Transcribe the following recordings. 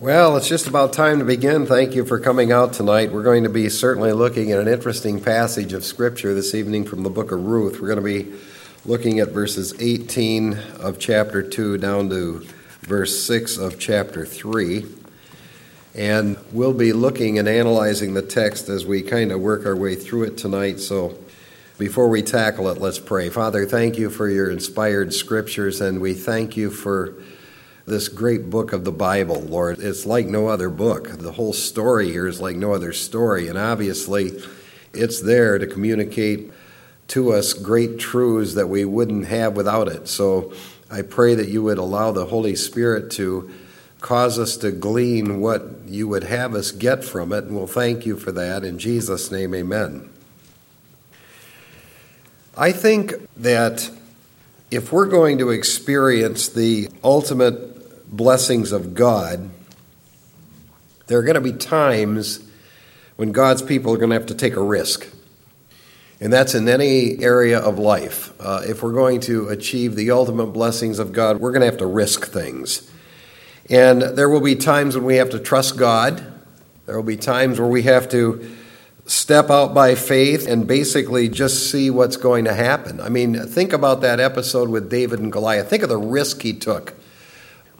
Well, it's just about time to begin. Thank you for coming out tonight. We're going to be certainly looking at an interesting passage of Scripture this evening from the book of Ruth. We're going to be looking at verses 18 of chapter 2 down to verse 6 of chapter 3. And we'll be looking and analyzing the text as we kind of work our way through it tonight. So before we tackle it, let's pray. Father, thank you for your inspired scriptures, and we thank you for this great book of the Bible, Lord. It's like no other book. The whole story here is like no other story. And obviously, it's there to communicate to us great truths that we wouldn't have without it. So I pray that you would allow the Holy Spirit to cause us to glean what you would have us get from it. And we'll thank you for that. In Jesus' name, amen. I think that if we're going to experience the ultimate blessings of God, there are going to be times when God's people are going to have to take a risk. And that's in any area of life. Uh, if we're going to achieve the ultimate blessings of God, we're going to have to risk things. And there will be times when we have to trust God. There will be times where we have to step out by faith and basically just see what's going to happen. I mean, think about that episode with David and Goliath. Think of the risk he took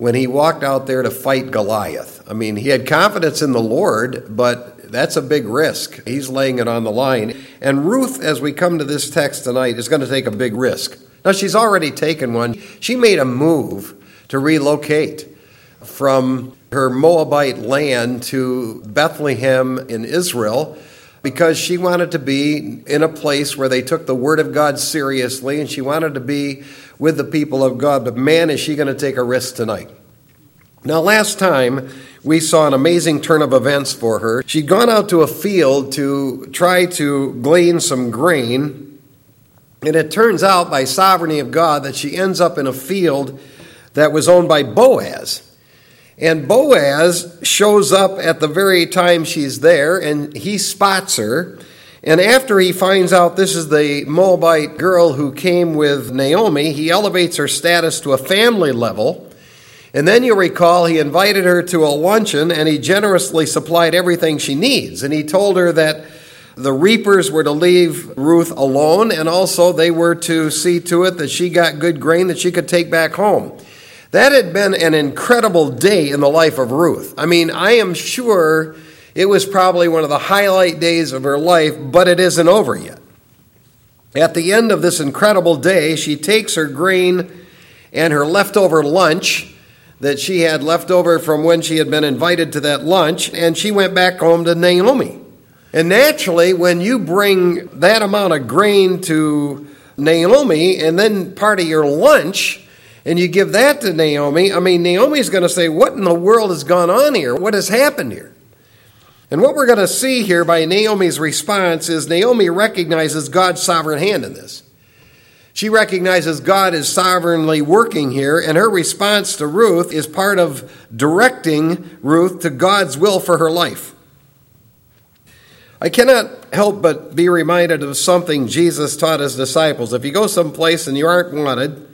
when he walked out there to fight Goliath. I mean, he had confidence in the Lord, but that's a big risk. He's laying it on the line. And Ruth, as we come to this text tonight, is going to take a big risk. Now, she's already taken one. She made a move to relocate from her Moabite land to Bethlehem in Israel because she wanted to be in a place where they took the Word of God seriously and she wanted to be with the people of God. But man, is she going to take a risk tonight. Now, last time we saw an amazing turn of events for her. She'd gone out to a field to try to glean some grain, and it turns out by sovereignty of God that she ends up in a field that was owned by Boaz. And Boaz shows up at the very time she's there, and he spots her. And after he finds out this is the Moabite girl who came with Naomi, he elevates her status to a family level. And then you'll recall he invited her to a luncheon and he generously supplied everything she needs. And he told her that the reapers were to leave Ruth alone and also they were to see to it that she got good grain that she could take back home. That had been an incredible day in the life of Ruth. I mean, I am sure it was probably one of the highlight days of her life, but it isn't over yet. At the end of this incredible day, she takes her grain and her leftover lunch that she had left over from when she had been invited to that lunch, and she went back home to Naomi. And naturally, when you bring that amount of grain to Naomi and then part of your lunch, and you give that to Naomi, I mean, Naomi's going to say, What in the world has gone on here? What has happened here? And what we're going to see here by Naomi's response is Naomi recognizes God's sovereign hand in this. She recognizes God is sovereignly working here, and her response to Ruth is part of directing Ruth to God's will for her life. I cannot help but be reminded of something Jesus taught his disciples. If you go someplace and you aren't wanted,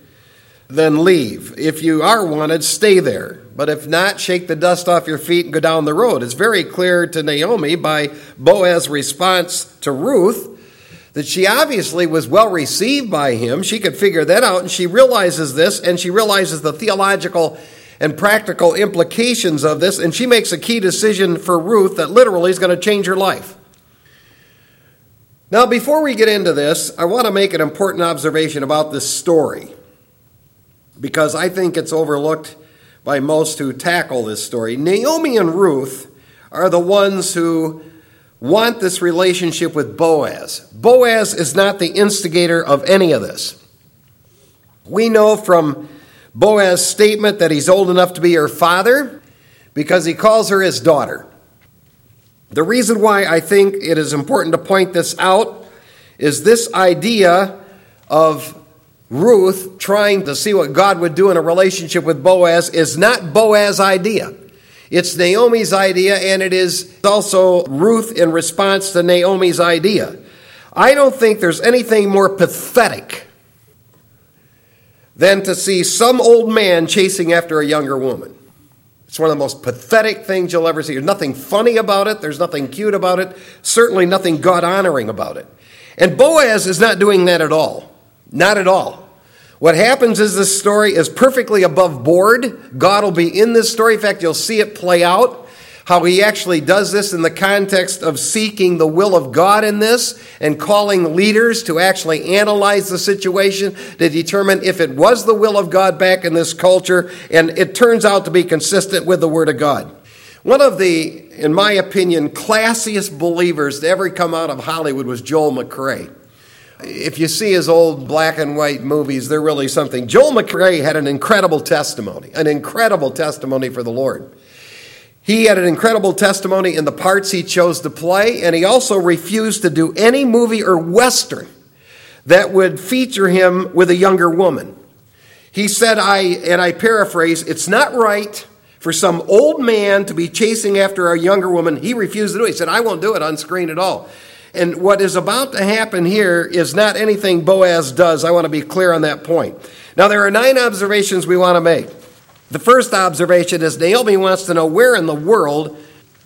then leave. If you are wanted, stay there. But if not, shake the dust off your feet and go down the road. It's very clear to Naomi by Boaz's response to Ruth that she obviously was well received by him. She could figure that out, and she realizes this, and she realizes the theological and practical implications of this, and she makes a key decision for Ruth that literally is going to change her life. Now, before we get into this, I want to make an important observation about this story because I think it's overlooked by most who tackle this story. Naomi and Ruth are the ones who want this relationship with Boaz. Boaz is not the instigator of any of this. We know from Boaz's statement that he's old enough to be her father because he calls her his daughter. The reason why I think it is important to point this out is this idea of Ruth trying to see what God would do in a relationship with Boaz is not Boaz's idea. It's Naomi's idea, and it is also Ruth in response to Naomi's idea. I don't think there's anything more pathetic than to see some old man chasing after a younger woman. It's one of the most pathetic things you'll ever see. There's nothing funny about it, there's nothing cute about it, certainly nothing God honoring about it. And Boaz is not doing that at all. Not at all. What happens is this story is perfectly above board. God will be in this story. In fact, you'll see it play out how he actually does this in the context of seeking the will of God in this and calling leaders to actually analyze the situation to determine if it was the will of God back in this culture, and it turns out to be consistent with the Word of God. One of the, in my opinion, classiest believers to ever come out of Hollywood was Joel McCrea. If you see his old black and white movies, they're really something. Joel McCrea had an incredible testimony, an incredible testimony for the Lord. He had an incredible testimony in the parts he chose to play, and he also refused to do any movie or western that would feature him with a younger woman. He said, I, and I paraphrase, it's not right for some old man to be chasing after a younger woman. He refused to do it. He said, I won't do it on screen at all. And what is about to happen here is not anything Boaz does. I want to be clear on that point. Now, there are nine observations we want to make. The first observation is Naomi wants to know where in the world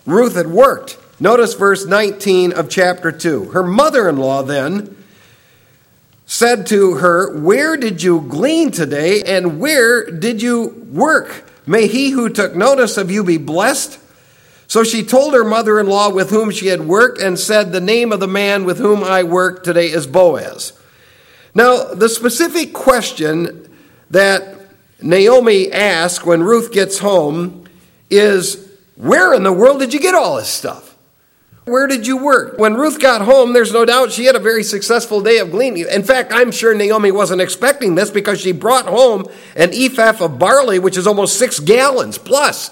Ruth had worked. Notice verse 19 of chapter 2. Her mother in law then said to her, Where did you glean today, and where did you work? May he who took notice of you be blessed. So she told her mother in law with whom she had worked and said, The name of the man with whom I work today is Boaz. Now, the specific question that Naomi asks when Ruth gets home is, Where in the world did you get all this stuff? Where did you work? When Ruth got home, there's no doubt she had a very successful day of gleaning. In fact, I'm sure Naomi wasn't expecting this because she brought home an ephah of barley, which is almost six gallons plus.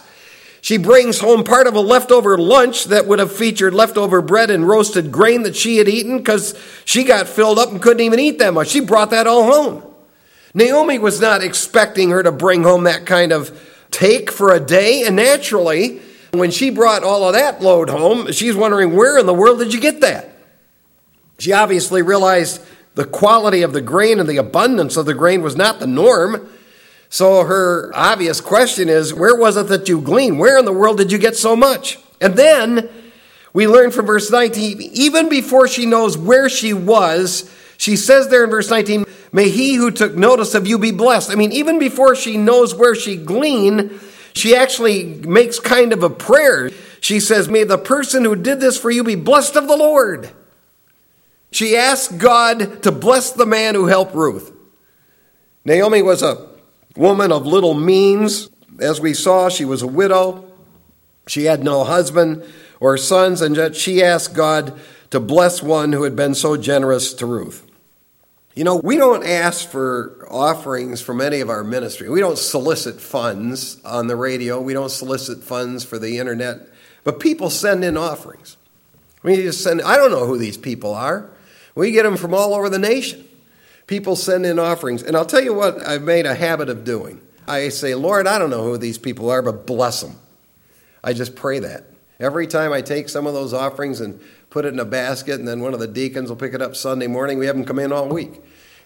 She brings home part of a leftover lunch that would have featured leftover bread and roasted grain that she had eaten because she got filled up and couldn't even eat that much. She brought that all home. Naomi was not expecting her to bring home that kind of take for a day, and naturally, when she brought all of that load home, she's wondering, where in the world did you get that? She obviously realized the quality of the grain and the abundance of the grain was not the norm. So her obvious question is, where was it that you gleaned? Where in the world did you get so much? And then we learn from verse 19, even before she knows where she was, she says there in verse 19, May he who took notice of you be blessed. I mean, even before she knows where she gleaned, she actually makes kind of a prayer. She says, May the person who did this for you be blessed of the Lord. She asked God to bless the man who helped Ruth. Naomi was a woman of little means. As we saw, she was a widow. She had no husband or sons, and yet she asked God to bless one who had been so generous to Ruth. You know, we don't ask for offerings from any of our ministry. We don't solicit funds on the radio. We don't solicit funds for the internet. But people send in offerings. We just send, I don't know who these people are. We get them from all over the nation. People send in offerings. And I'll tell you what I've made a habit of doing. I say, Lord, I don't know who these people are, but bless them. I just pray that. Every time I take some of those offerings and put it in a basket, and then one of the deacons will pick it up Sunday morning. We have them come in all week.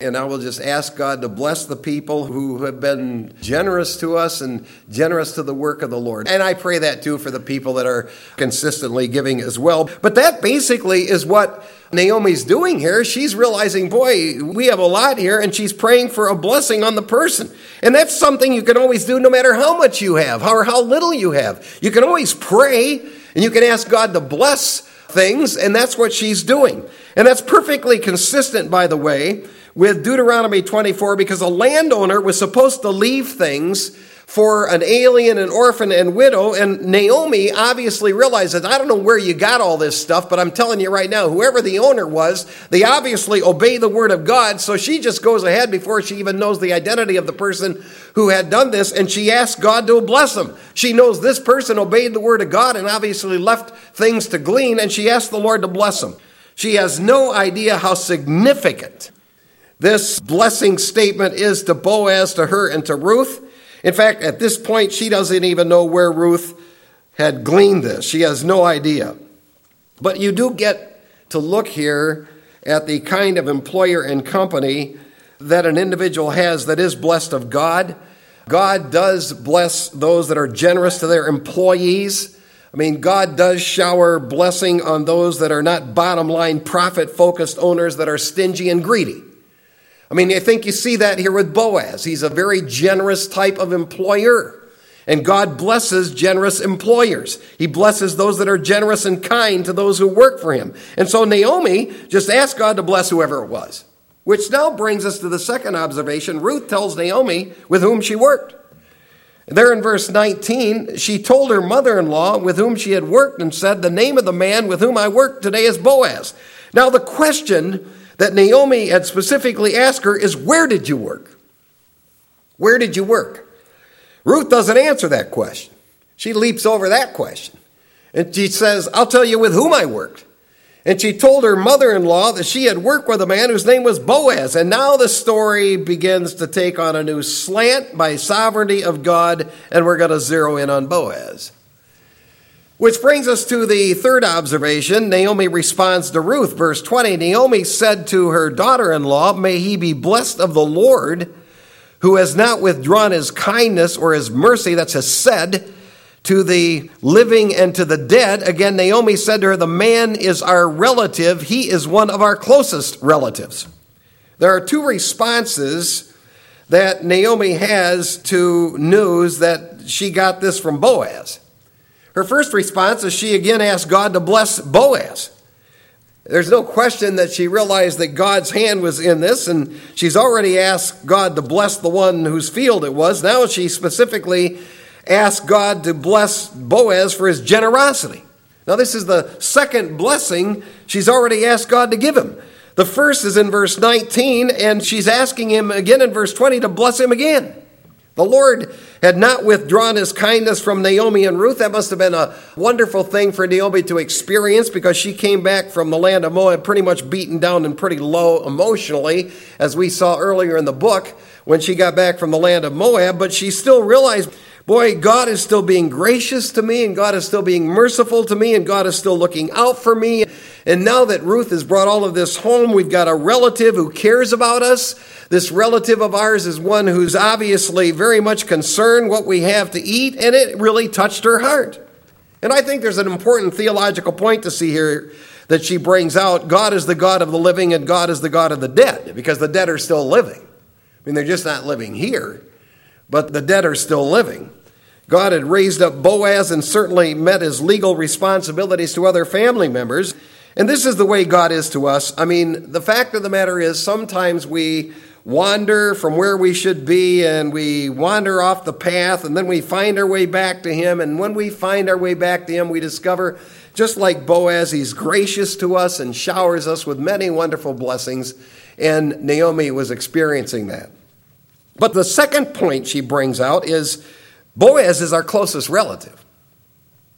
And I will just ask God to bless the people who have been generous to us and generous to the work of the Lord. And I pray that too for the people that are consistently giving as well. But that basically is what Naomi's doing here. She's realizing, boy, we have a lot here, and she's praying for a blessing on the person. And that's something you can always do no matter how much you have or how little you have. You can always pray and you can ask God to bless things, and that's what she's doing. And that's perfectly consistent, by the way, with Deuteronomy 24 because a landowner was supposed to leave things for an alien, an orphan, and widow. And Naomi obviously realizes, I don't know where you got all this stuff, but I'm telling you right now, whoever the owner was, they obviously obey the word of God. So she just goes ahead before she even knows the identity of the person who had done this, and she asks God to bless them. She knows this person obeyed the word of God and obviously left things to glean, and she asks the Lord to bless them. She has no idea how significant this blessing statement is to Boaz, to her, and to Ruth. In fact, at this point, she doesn't even know where Ruth had gleaned this. She has no idea. But you do get to look here at the kind of employer and company that an individual has that is blessed of God. God does bless those that are generous to their employees. I mean, God does shower blessing on those that are not bottom line profit focused owners that are stingy and greedy. I mean, I think you see that here with Boaz. He's a very generous type of employer. And God blesses generous employers. He blesses those that are generous and kind to those who work for him. And so Naomi just asked God to bless whoever it was. Which now brings us to the second observation. Ruth tells Naomi with whom she worked. There in verse 19, she told her mother in law with whom she had worked and said, The name of the man with whom I work today is Boaz. Now, the question that Naomi had specifically asked her is, Where did you work? Where did you work? Ruth doesn't answer that question. She leaps over that question. And she says, I'll tell you with whom I worked. And she told her mother in law that she had worked with a man whose name was Boaz. And now the story begins to take on a new slant by sovereignty of God, and we're going to zero in on Boaz. Which brings us to the third observation. Naomi responds to Ruth, verse 20. Naomi said to her daughter in law, May he be blessed of the Lord, who has not withdrawn his kindness or his mercy, that's said to the living and to the dead. Again, Naomi said to her, The man is our relative. He is one of our closest relatives. There are two responses that Naomi has to news that she got this from Boaz. Her first response is she again asked God to bless Boaz. There's no question that she realized that God's hand was in this, and she's already asked God to bless the one whose field it was. Now she specifically asked God to bless Boaz for his generosity. Now, this is the second blessing she's already asked God to give him. The first is in verse 19, and she's asking him again in verse 20 to bless him again. The Lord had not withdrawn his kindness from Naomi and Ruth. That must have been a wonderful thing for Naomi to experience because she came back from the land of Moab pretty much beaten down and pretty low emotionally, as we saw earlier in the book when she got back from the land of Moab. But she still realized Boy, God is still being gracious to me, and God is still being merciful to me, and God is still looking out for me. And now that Ruth has brought all of this home, we've got a relative who cares about us. This relative of ours is one who's obviously very much concerned what we have to eat, and it really touched her heart. And I think there's an important theological point to see here that she brings out. God is the God of the living, and God is the God of the dead, because the dead are still living. I mean, they're just not living here but the dead are still living. God had raised up Boaz and certainly met his legal responsibilities to other family members. And this is the way God is to us. I mean, the fact of the matter is, sometimes we wander from where we should be and we wander off the path and then we find our way back to Him. And when we find our way back to Him, we discover, just like Boaz, He's gracious to us and showers us with many wonderful blessings. And Naomi was experiencing that. But the second point she brings out is Boaz is our closest relative.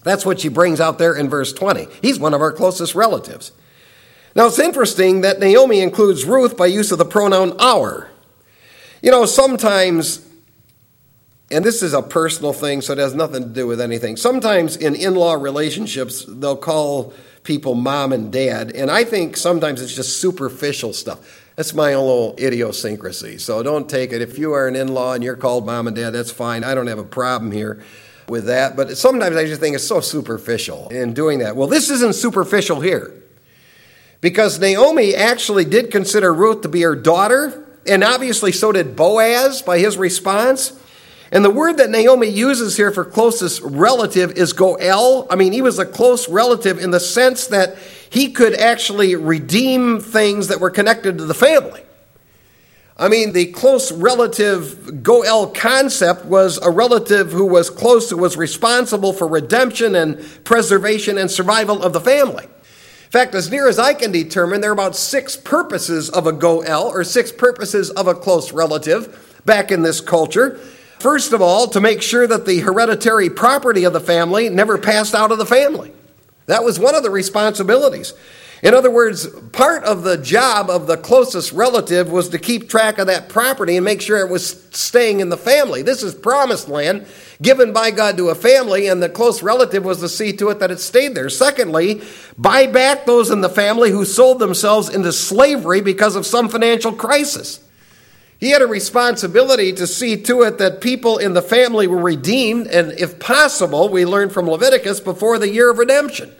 That's what she brings out there in verse 20. He's one of our closest relatives. Now it's interesting that Naomi includes Ruth by use of the pronoun our. You know, sometimes, and this is a personal thing, so it has nothing to do with anything. Sometimes in in law relationships, they'll call people mom and dad, and I think sometimes it's just superficial stuff. That's my own little idiosyncrasy. So don't take it. If you are an in law and you're called mom and dad, that's fine. I don't have a problem here with that. But sometimes I just think it's so superficial in doing that. Well, this isn't superficial here. Because Naomi actually did consider Ruth to be her daughter, and obviously so did Boaz by his response. And the word that Naomi uses here for closest relative is goel. I mean, he was a close relative in the sense that he could actually redeem things that were connected to the family. I mean, the close relative Goel concept was a relative who was close, who was responsible for redemption and preservation and survival of the family. In fact, as near as I can determine, there are about six purposes of a Goel, or six purposes of a close relative back in this culture. First of all, to make sure that the hereditary property of the family never passed out of the family. That was one of the responsibilities. In other words, part of the job of the closest relative was to keep track of that property and make sure it was staying in the family. This is promised land given by God to a family, and the close relative was to see to it that it stayed there. Secondly, buy back those in the family who sold themselves into slavery because of some financial crisis. He had a responsibility to see to it that people in the family were redeemed, and if possible, we learn from Leviticus, before the year of redemption.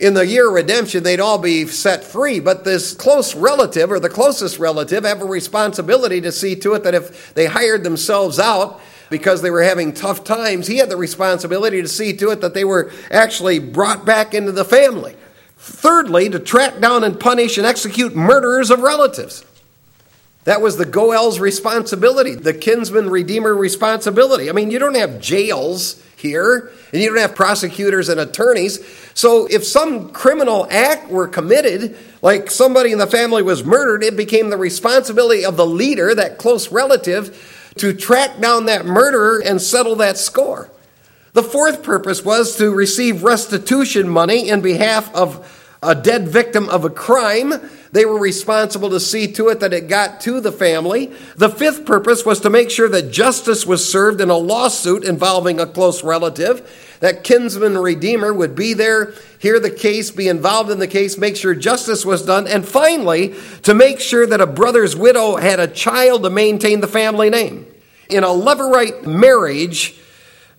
In the year of redemption, they'd all be set free, but this close relative or the closest relative have a responsibility to see to it that if they hired themselves out because they were having tough times, he had the responsibility to see to it that they were actually brought back into the family. Thirdly, to track down and punish and execute murderers of relatives. That was the Goel's responsibility, the kinsman redeemer responsibility. I mean, you don't have jails here, and you don't have prosecutors and attorneys. So if some criminal act were committed, like somebody in the family was murdered, it became the responsibility of the leader, that close relative, to track down that murderer and settle that score. The fourth purpose was to receive restitution money in behalf of a dead victim of a crime. They were responsible to see to it that it got to the family. The fifth purpose was to make sure that justice was served in a lawsuit involving a close relative. That kinsman redeemer would be there, hear the case, be involved in the case, make sure justice was done, and finally, to make sure that a brother's widow had a child to maintain the family name. In a levirate marriage,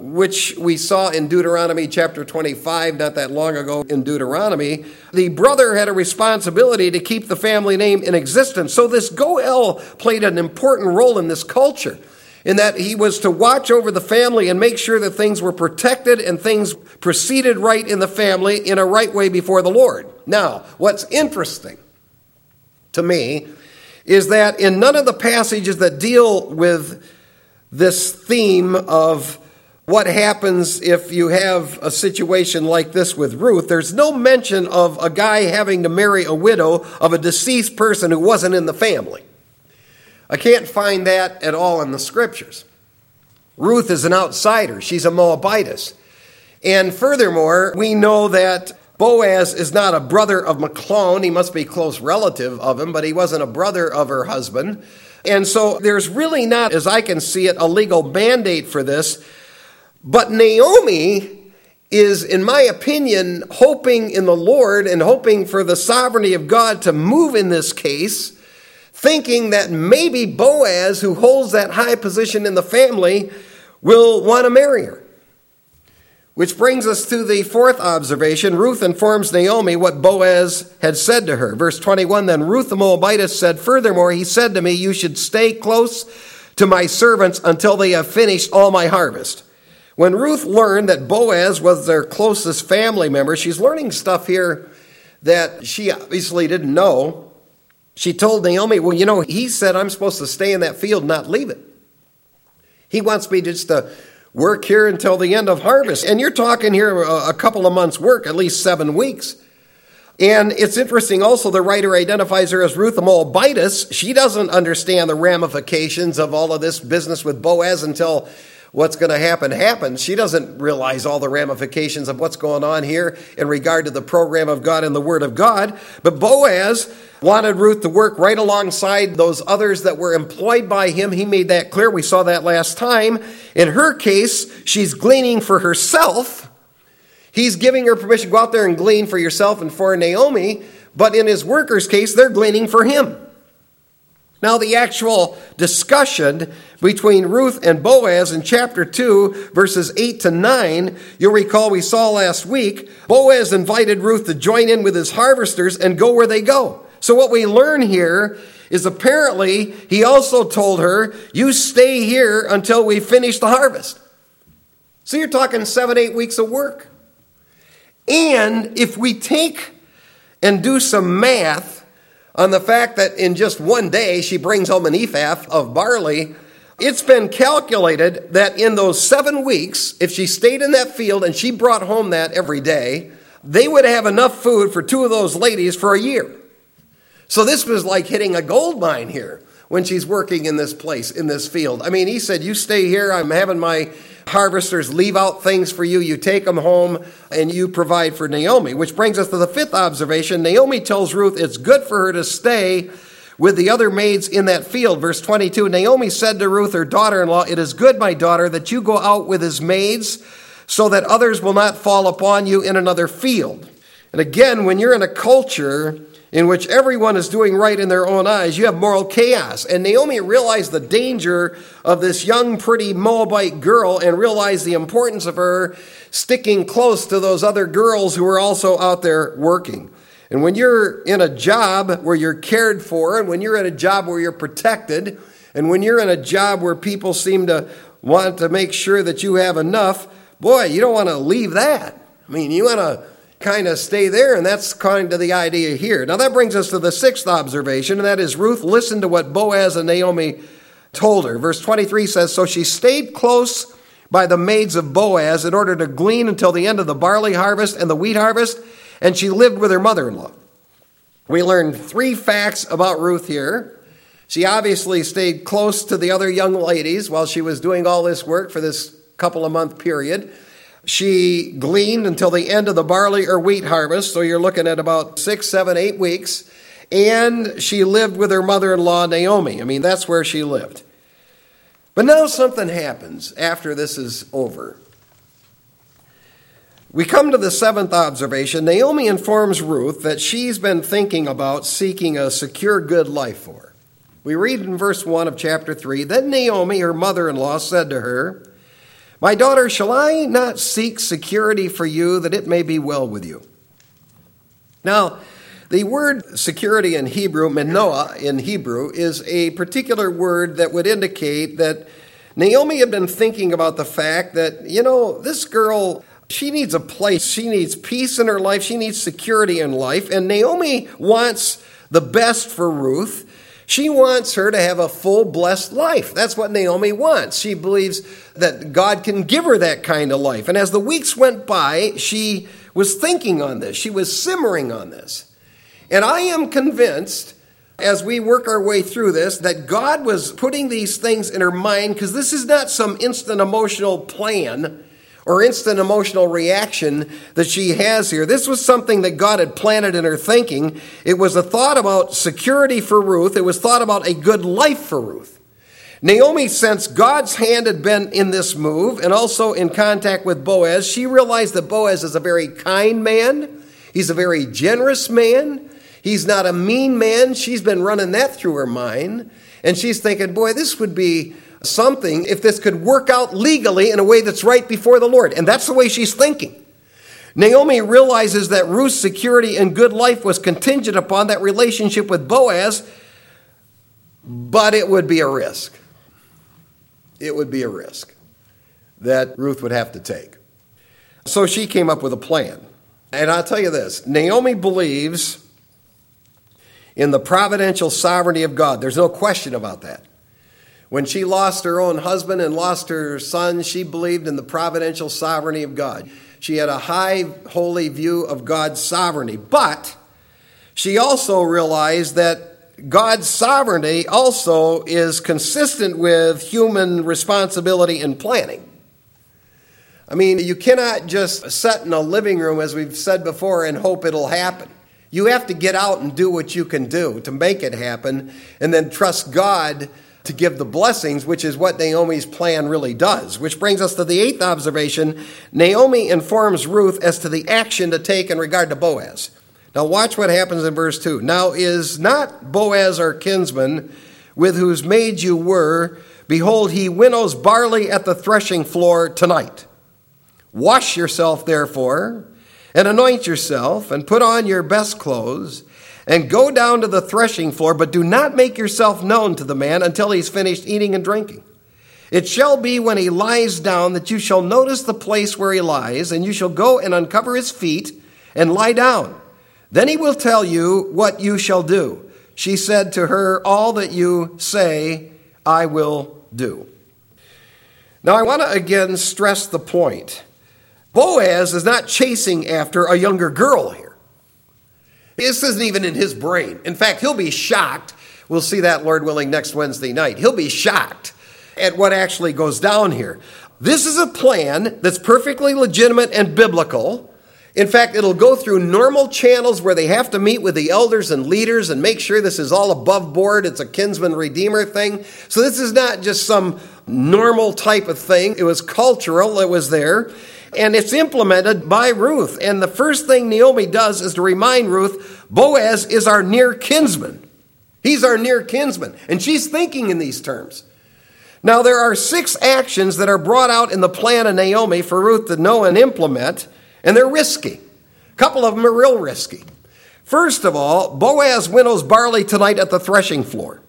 which we saw in Deuteronomy chapter 25 not that long ago in Deuteronomy, the brother had a responsibility to keep the family name in existence. So this Goel played an important role in this culture in that he was to watch over the family and make sure that things were protected and things proceeded right in the family in a right way before the Lord. Now, what's interesting to me is that in none of the passages that deal with this theme of what happens if you have a situation like this with Ruth. There's no mention of a guy having to marry a widow of a deceased person who wasn't in the family. I can't find that at all in the scriptures. Ruth is an outsider, she's a Moabitess. And furthermore, we know that Boaz is not a brother of Mahlon. He must be close relative of him, but he wasn't a brother of her husband. And so there's really not, as I can see it, a legal mandate for this. But Naomi is, in my opinion, hoping in the Lord and hoping for the sovereignty of God to move in this case, thinking that maybe Boaz, who holds that high position in the family, will want to marry her. Which brings us to the fourth observation. Ruth informs Naomi what Boaz had said to her. Verse 21 Then Ruth the Moabitess said, Furthermore, he said to me, You should stay close to my servants until they have finished all my harvest. When Ruth learned that Boaz was their closest family member, she's learning stuff here that she obviously didn't know. She told Naomi, Well, you know, he said I'm supposed to stay in that field, not leave it. He wants me just to work here until the end of harvest. And you're talking here a couple of months' work, at least seven weeks. And it's interesting also, the writer identifies her as Ruth the Moabitess. She doesn't understand the ramifications of all of this business with Boaz until what's going to happen happens. She doesn't realize all the ramifications of what's going on here in regard to the program of God and the Word of God. But Boaz wanted Ruth to work right alongside those others that were employed by him. He made that clear. We saw that last time. In her case, she's gleaning for herself. He's giving her permission to go out there and glean for yourself and for Naomi. But in his workers' case, they're gleaning for him. Now, the actual discussion between Ruth and Boaz in chapter 2, verses 8 to 9, you'll recall we saw last week, Boaz invited Ruth to join in with his harvesters and go where they go. So, what we learn here is apparently he also told her, You stay here until we finish the harvest. So, you're talking seven, eight weeks of work. And if we take and do some math, on the fact that in just one day she brings home an ephah of barley. It's been calculated that in those seven weeks, if she stayed in that field and she brought home that every day, they would have enough food for two of those ladies for a year. So this was like hitting a gold mine here when she's working in this place, in this field. I mean, he said, You stay here, I'm having my harvesters leave out things for you. You take them home and you provide for Naomi. Which brings us to the fifth observation. Naomi tells Ruth it's good for her to stay with the other maids in that field. Verse 22 Naomi said to Ruth, her daughter in law, It is good, my daughter, that you go out with his maids so that others will not fall upon you in another field. And again, when you're in a culture in which everyone is doing right in their own eyes, you have moral chaos. And Naomi realized the danger of this young, pretty Moabite girl and realized the importance of her sticking close to those other girls who were also out there working. And when you're in a job where you're cared for, and when you're in a job where you're protected, and when you're in a job where people seem to want to make sure that you have enough, boy, you don't want to leave that. I mean, you want to kind of stay there, and that's kind of the idea here. Now, that brings us to the sixth observation, and that is Ruth listened to what Boaz and Naomi told her. Verse 23 says So she stayed close by the maids of Boaz in order to glean until the end of the barley harvest and the wheat harvest, and she lived with her mother in law. We learned three facts about Ruth here. She obviously stayed close to the other young ladies while she was doing all this work for this couple of month period. She gleaned until the end of the barley or wheat harvest, so you're looking at about six, seven, eight weeks. And she lived with her mother in law, Naomi. I mean, that's where she lived. But now something happens after this is over. We come to the seventh observation. Naomi informs Ruth that she's been thinking about seeking a secure, good life for. We read in verse 1 of chapter 3 Then Naomi, her mother in law, said to her, my daughter, shall I not seek security for you that it may be well with you? Now, the word security in Hebrew, menoah in Hebrew, is a particular word that would indicate that Naomi had been thinking about the fact that, you know, this girl, she needs a place. She needs peace in her life. She needs security in life. And Naomi wants the best for Ruth. She wants her to have a full, blessed life. That's what Naomi wants. She believes that God can give her that kind of life. And as the weeks went by, she was thinking on this, she was simmering on this. And I am convinced as we work our way through this that God was putting these things in her mind because this is not some instant emotional plan or instant emotional reaction that she has here. This was something that God had planted in her thinking. It was a thought about security for Ruth, it was thought about a good life for Ruth. Naomi sensed God's hand had been in this move and also in contact with Boaz. She realized that Boaz is a very kind man, he's a very generous man. He's not a mean man. She's been running that through her mind. And she's thinking, boy, this would be something if this could work out legally in a way that's right before the Lord. And that's the way she's thinking. Naomi realizes that Ruth's security and good life was contingent upon that relationship with Boaz, but it would be a risk. It would be a risk that Ruth would have to take. So she came up with a plan. And I'll tell you this Naomi believes in the providential sovereignty of God. There's no question about that. When she lost her own husband and lost her son, she believed in the providential sovereignty of God. She had a high, holy view of God's sovereignty. But she also realized that God's sovereignty also is consistent with human responsibility and planning. I mean, you cannot just sit in a living room, as we've said before, and hope it'll happen. You have to get out and do what you can do to make it happen, and then trust God to give the blessings, which is what Naomi's plan really does. Which brings us to the eighth observation. Naomi informs Ruth as to the action to take in regard to Boaz. Now, watch what happens in verse 2. Now, is not Boaz our kinsman, with whose maid you were? Behold, he winnows barley at the threshing floor tonight. Wash yourself, therefore, and anoint yourself, and put on your best clothes and go down to the threshing floor, but do not make yourself known to the man until he's finished eating and drinking. It shall be when he lies down that you shall notice the place where he lies, and you shall go and uncover his feet and lie down. Then he will tell you what you shall do. She said to her, All that you say, I will do. Now, I want to again stress the point. Boaz is not chasing after a younger girl. This isn't even in his brain. In fact, he'll be shocked. We'll see that, Lord willing, next Wednesday night. He'll be shocked at what actually goes down here. This is a plan that's perfectly legitimate and biblical. In fact, it'll go through normal channels where they have to meet with the elders and leaders and make sure this is all above board. It's a kinsman redeemer thing. So this is not just some normal type of thing. It was cultural, it was there. And it's implemented by Ruth. And the first thing Naomi does is to remind Ruth Boaz is our near kinsman. He's our near kinsman. And she's thinking in these terms. Now, there are six actions that are brought out in the plan of Naomi for Ruth to know and implement, and they're risky. A couple of them are real risky. First of all, Boaz winnows barley tonight at the threshing floor.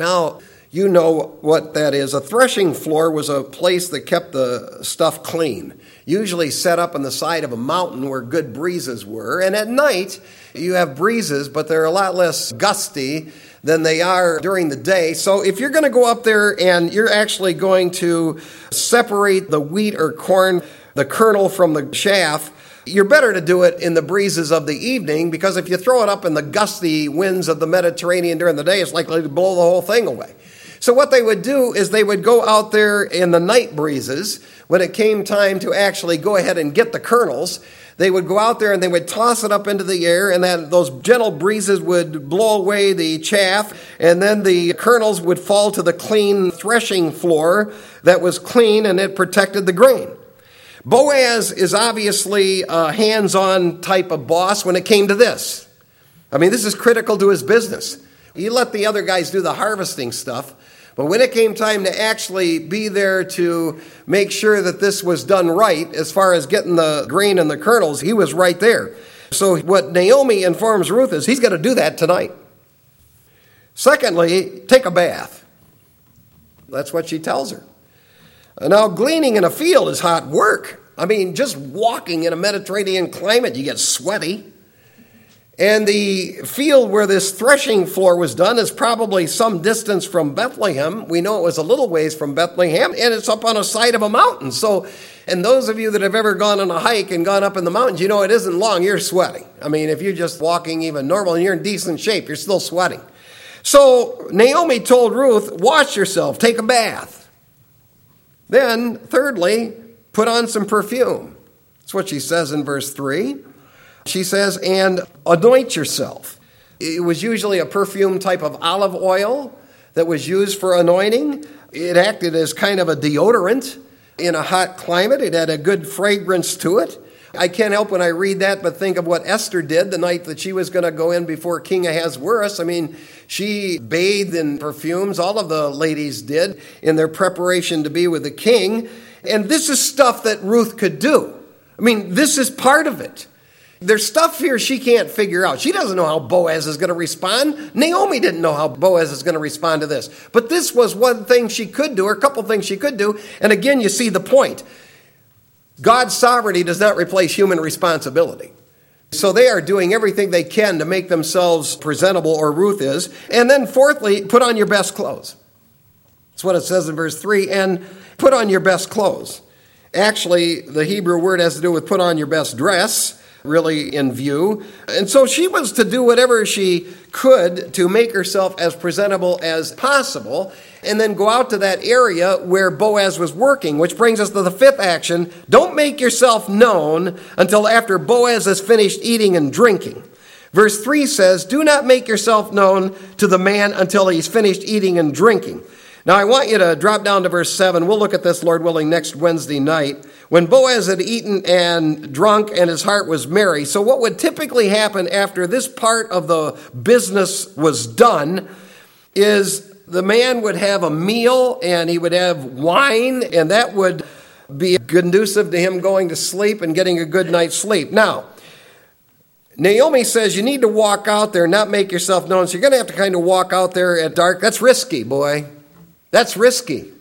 Now, you know what that is. A threshing floor was a place that kept the stuff clean, usually set up on the side of a mountain where good breezes were. And at night, you have breezes, but they're a lot less gusty than they are during the day. So if you're going to go up there and you're actually going to separate the wheat or corn, the kernel from the chaff, you're better to do it in the breezes of the evening because if you throw it up in the gusty winds of the Mediterranean during the day, it's likely to blow the whole thing away. So, what they would do is they would go out there in the night breezes when it came time to actually go ahead and get the kernels. They would go out there and they would toss it up into the air, and then those gentle breezes would blow away the chaff, and then the kernels would fall to the clean threshing floor that was clean and it protected the grain. Boaz is obviously a hands on type of boss when it came to this. I mean, this is critical to his business. He let the other guys do the harvesting stuff, but when it came time to actually be there to make sure that this was done right, as far as getting the grain and the kernels, he was right there. So, what Naomi informs Ruth is he's going to do that tonight. Secondly, take a bath. That's what she tells her. Now, gleaning in a field is hot work. I mean, just walking in a Mediterranean climate, you get sweaty. And the field where this threshing floor was done is probably some distance from Bethlehem. We know it was a little ways from Bethlehem, and it's up on a side of a mountain. So, and those of you that have ever gone on a hike and gone up in the mountains, you know it isn't long, you're sweating. I mean, if you're just walking even normal and you're in decent shape, you're still sweating. So, Naomi told Ruth, Wash yourself, take a bath. Then, thirdly, put on some perfume. That's what she says in verse 3. She says, and anoint yourself. It was usually a perfume type of olive oil that was used for anointing. It acted as kind of a deodorant in a hot climate, it had a good fragrance to it. I can't help when I read that but think of what Esther did the night that she was going to go in before King Ahasuerus. I mean, she bathed in perfumes, all of the ladies did, in their preparation to be with the king. And this is stuff that Ruth could do. I mean, this is part of it. There's stuff here she can't figure out. She doesn't know how Boaz is going to respond. Naomi didn't know how Boaz is going to respond to this. But this was one thing she could do, or a couple things she could do. And again, you see the point. God's sovereignty does not replace human responsibility. So they are doing everything they can to make themselves presentable, or Ruth is. And then, fourthly, put on your best clothes. That's what it says in verse 3. And put on your best clothes. Actually, the Hebrew word has to do with put on your best dress really in view. And so she was to do whatever she could to make herself as presentable as possible and then go out to that area where Boaz was working, which brings us to the fifth action. Don't make yourself known until after Boaz has finished eating and drinking. Verse 3 says, Do not make yourself known to the man until he's finished eating and drinking. Now, I want you to drop down to verse 7. We'll look at this, Lord willing, next Wednesday night. When Boaz had eaten and drunk and his heart was merry. So, what would typically happen after this part of the business was done is the man would have a meal and he would have wine, and that would be conducive to him going to sleep and getting a good night's sleep. Now, Naomi says you need to walk out there, not make yourself known. So you're going to have to kind of walk out there at dark. That's risky, boy. That's risky.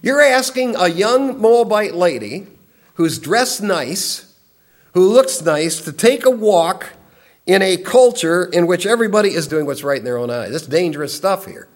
You're asking a young Moabite lady who's dressed nice, who looks nice, to take a walk in a culture in which everybody is doing what's right in their own eyes. That's dangerous stuff here.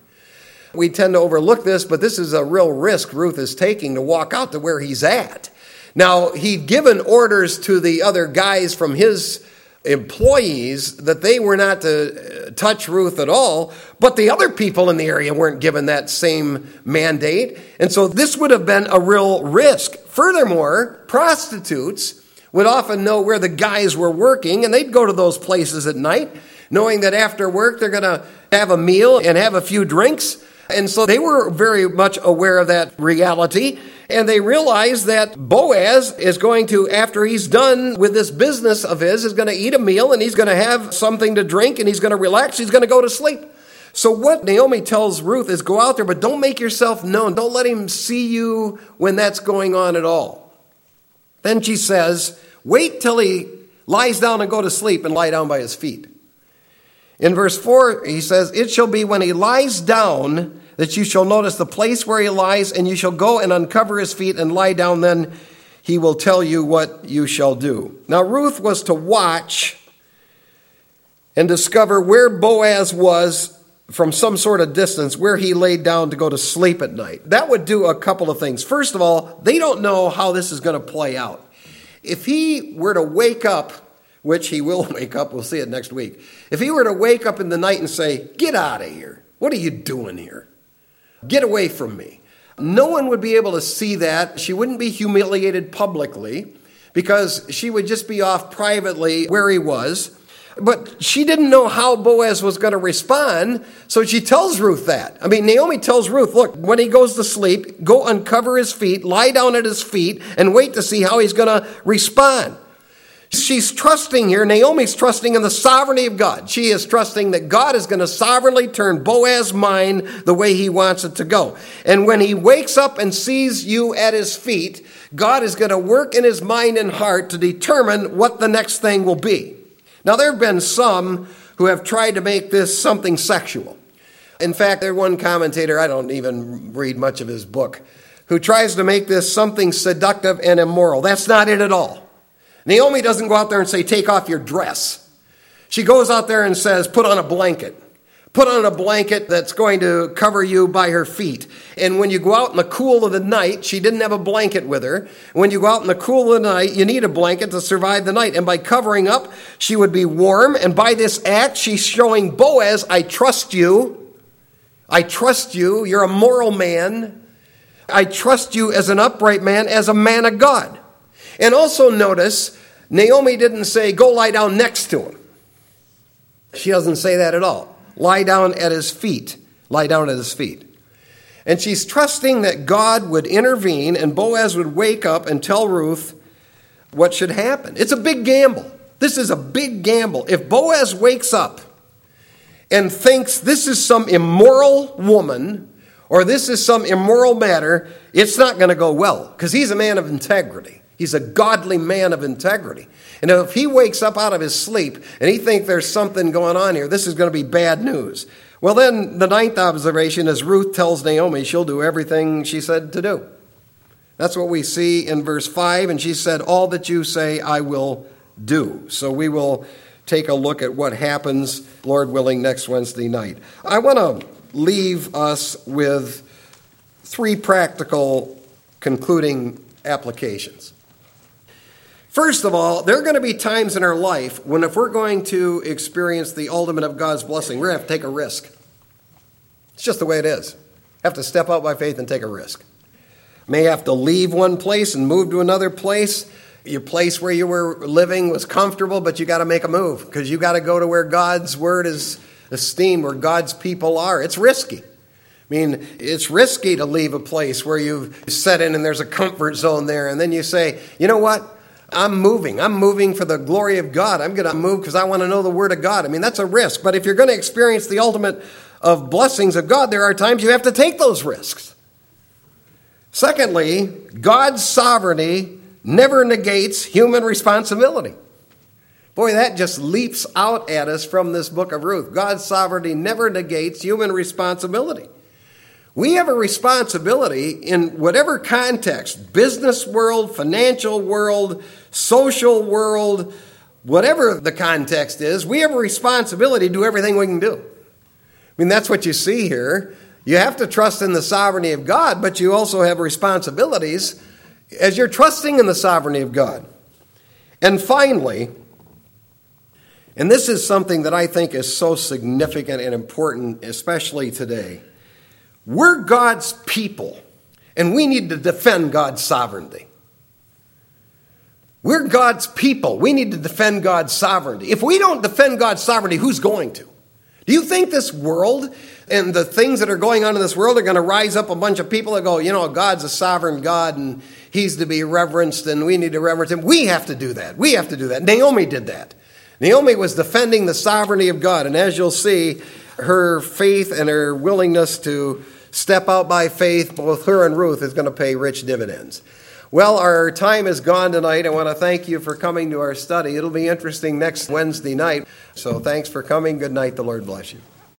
We tend to overlook this, but this is a real risk Ruth is taking to walk out to where he's at. Now, he'd given orders to the other guys from his employees that they were not to uh, touch Ruth at all, but the other people in the area weren't given that same mandate. And so this would have been a real risk. Furthermore, prostitutes would often know where the guys were working, and they'd go to those places at night, knowing that after work they're going to have a meal and have a few drinks. And so they were very much aware of that reality. And they realized that Boaz is going to, after he's done with this business of his, is going to eat a meal and he's going to have something to drink and he's going to relax. He's going to go to sleep. So, what Naomi tells Ruth is go out there, but don't make yourself known. Don't let him see you when that's going on at all. Then she says, wait till he lies down and go to sleep and lie down by his feet. In verse 4, he says, It shall be when he lies down that you shall notice the place where he lies, and you shall go and uncover his feet and lie down. Then he will tell you what you shall do. Now, Ruth was to watch and discover where Boaz was from some sort of distance where he laid down to go to sleep at night. That would do a couple of things. First of all, they don't know how this is going to play out. If he were to wake up, which he will wake up, we'll see it next week. If he were to wake up in the night and say, Get out of here. What are you doing here? Get away from me. No one would be able to see that. She wouldn't be humiliated publicly because she would just be off privately where he was. But she didn't know how Boaz was going to respond, so she tells Ruth that. I mean, Naomi tells Ruth, look, when he goes to sleep, go uncover his feet, lie down at his feet, and wait to see how he's going to respond. She's trusting here. Naomi's trusting in the sovereignty of God. She is trusting that God is going to sovereignly turn Boaz's mind the way he wants it to go. And when he wakes up and sees you at his feet, God is going to work in his mind and heart to determine what the next thing will be. Now, there have been some who have tried to make this something sexual. In fact, there's one commentator, I don't even read much of his book, who tries to make this something seductive and immoral. That's not it at all. Naomi doesn't go out there and say, Take off your dress. She goes out there and says, Put on a blanket. Put on a blanket that's going to cover you by her feet. And when you go out in the cool of the night, she didn't have a blanket with her. When you go out in the cool of the night, you need a blanket to survive the night. And by covering up, she would be warm. And by this act, she's showing Boaz, I trust you. I trust you. You're a moral man. I trust you as an upright man, as a man of God. And also notice, Naomi didn't say, go lie down next to him. She doesn't say that at all lie down at his feet. Lie down at his feet. And she's trusting that God would intervene and Boaz would wake up and tell Ruth what should happen. It's a big gamble. This is a big gamble. If Boaz wakes up and thinks this is some immoral woman or this is some immoral matter, it's not going to go well because he's a man of integrity. He's a godly man of integrity. And if he wakes up out of his sleep and he thinks there's something going on here, this is going to be bad news. Well, then the ninth observation is Ruth tells Naomi she'll do everything she said to do. That's what we see in verse 5. And she said, All that you say, I will do. So we will take a look at what happens, Lord willing, next Wednesday night. I want to leave us with three practical concluding applications. First of all, there are going to be times in our life when, if we're going to experience the ultimate of God's blessing, we're going to have to take a risk. It's just the way it is. Have to step out by faith and take a risk. May have to leave one place and move to another place. Your place where you were living was comfortable, but you got to make a move because you got to go to where God's word is esteemed, where God's people are. It's risky. I mean, it's risky to leave a place where you've set in and there's a comfort zone there, and then you say, you know what? I'm moving. I'm moving for the glory of God. I'm going to move because I want to know the Word of God. I mean, that's a risk. But if you're going to experience the ultimate of blessings of God, there are times you have to take those risks. Secondly, God's sovereignty never negates human responsibility. Boy, that just leaps out at us from this book of Ruth. God's sovereignty never negates human responsibility. We have a responsibility in whatever context business world, financial world, social world, whatever the context is we have a responsibility to do everything we can do. I mean, that's what you see here. You have to trust in the sovereignty of God, but you also have responsibilities as you're trusting in the sovereignty of God. And finally, and this is something that I think is so significant and important, especially today. We're God's people, and we need to defend God's sovereignty. We're God's people. We need to defend God's sovereignty. If we don't defend God's sovereignty, who's going to? Do you think this world and the things that are going on in this world are going to rise up a bunch of people that go, you know, God's a sovereign God and he's to be reverenced and we need to reverence him. We have to do that. We have to do that. Naomi did that. Naomi was defending the sovereignty of God. And as you'll see, her faith and her willingness to step out by faith, both her and Ruth, is going to pay rich dividends. Well, our time is gone tonight. I want to thank you for coming to our study. It'll be interesting next Wednesday night. So thanks for coming. Good night. The Lord bless you.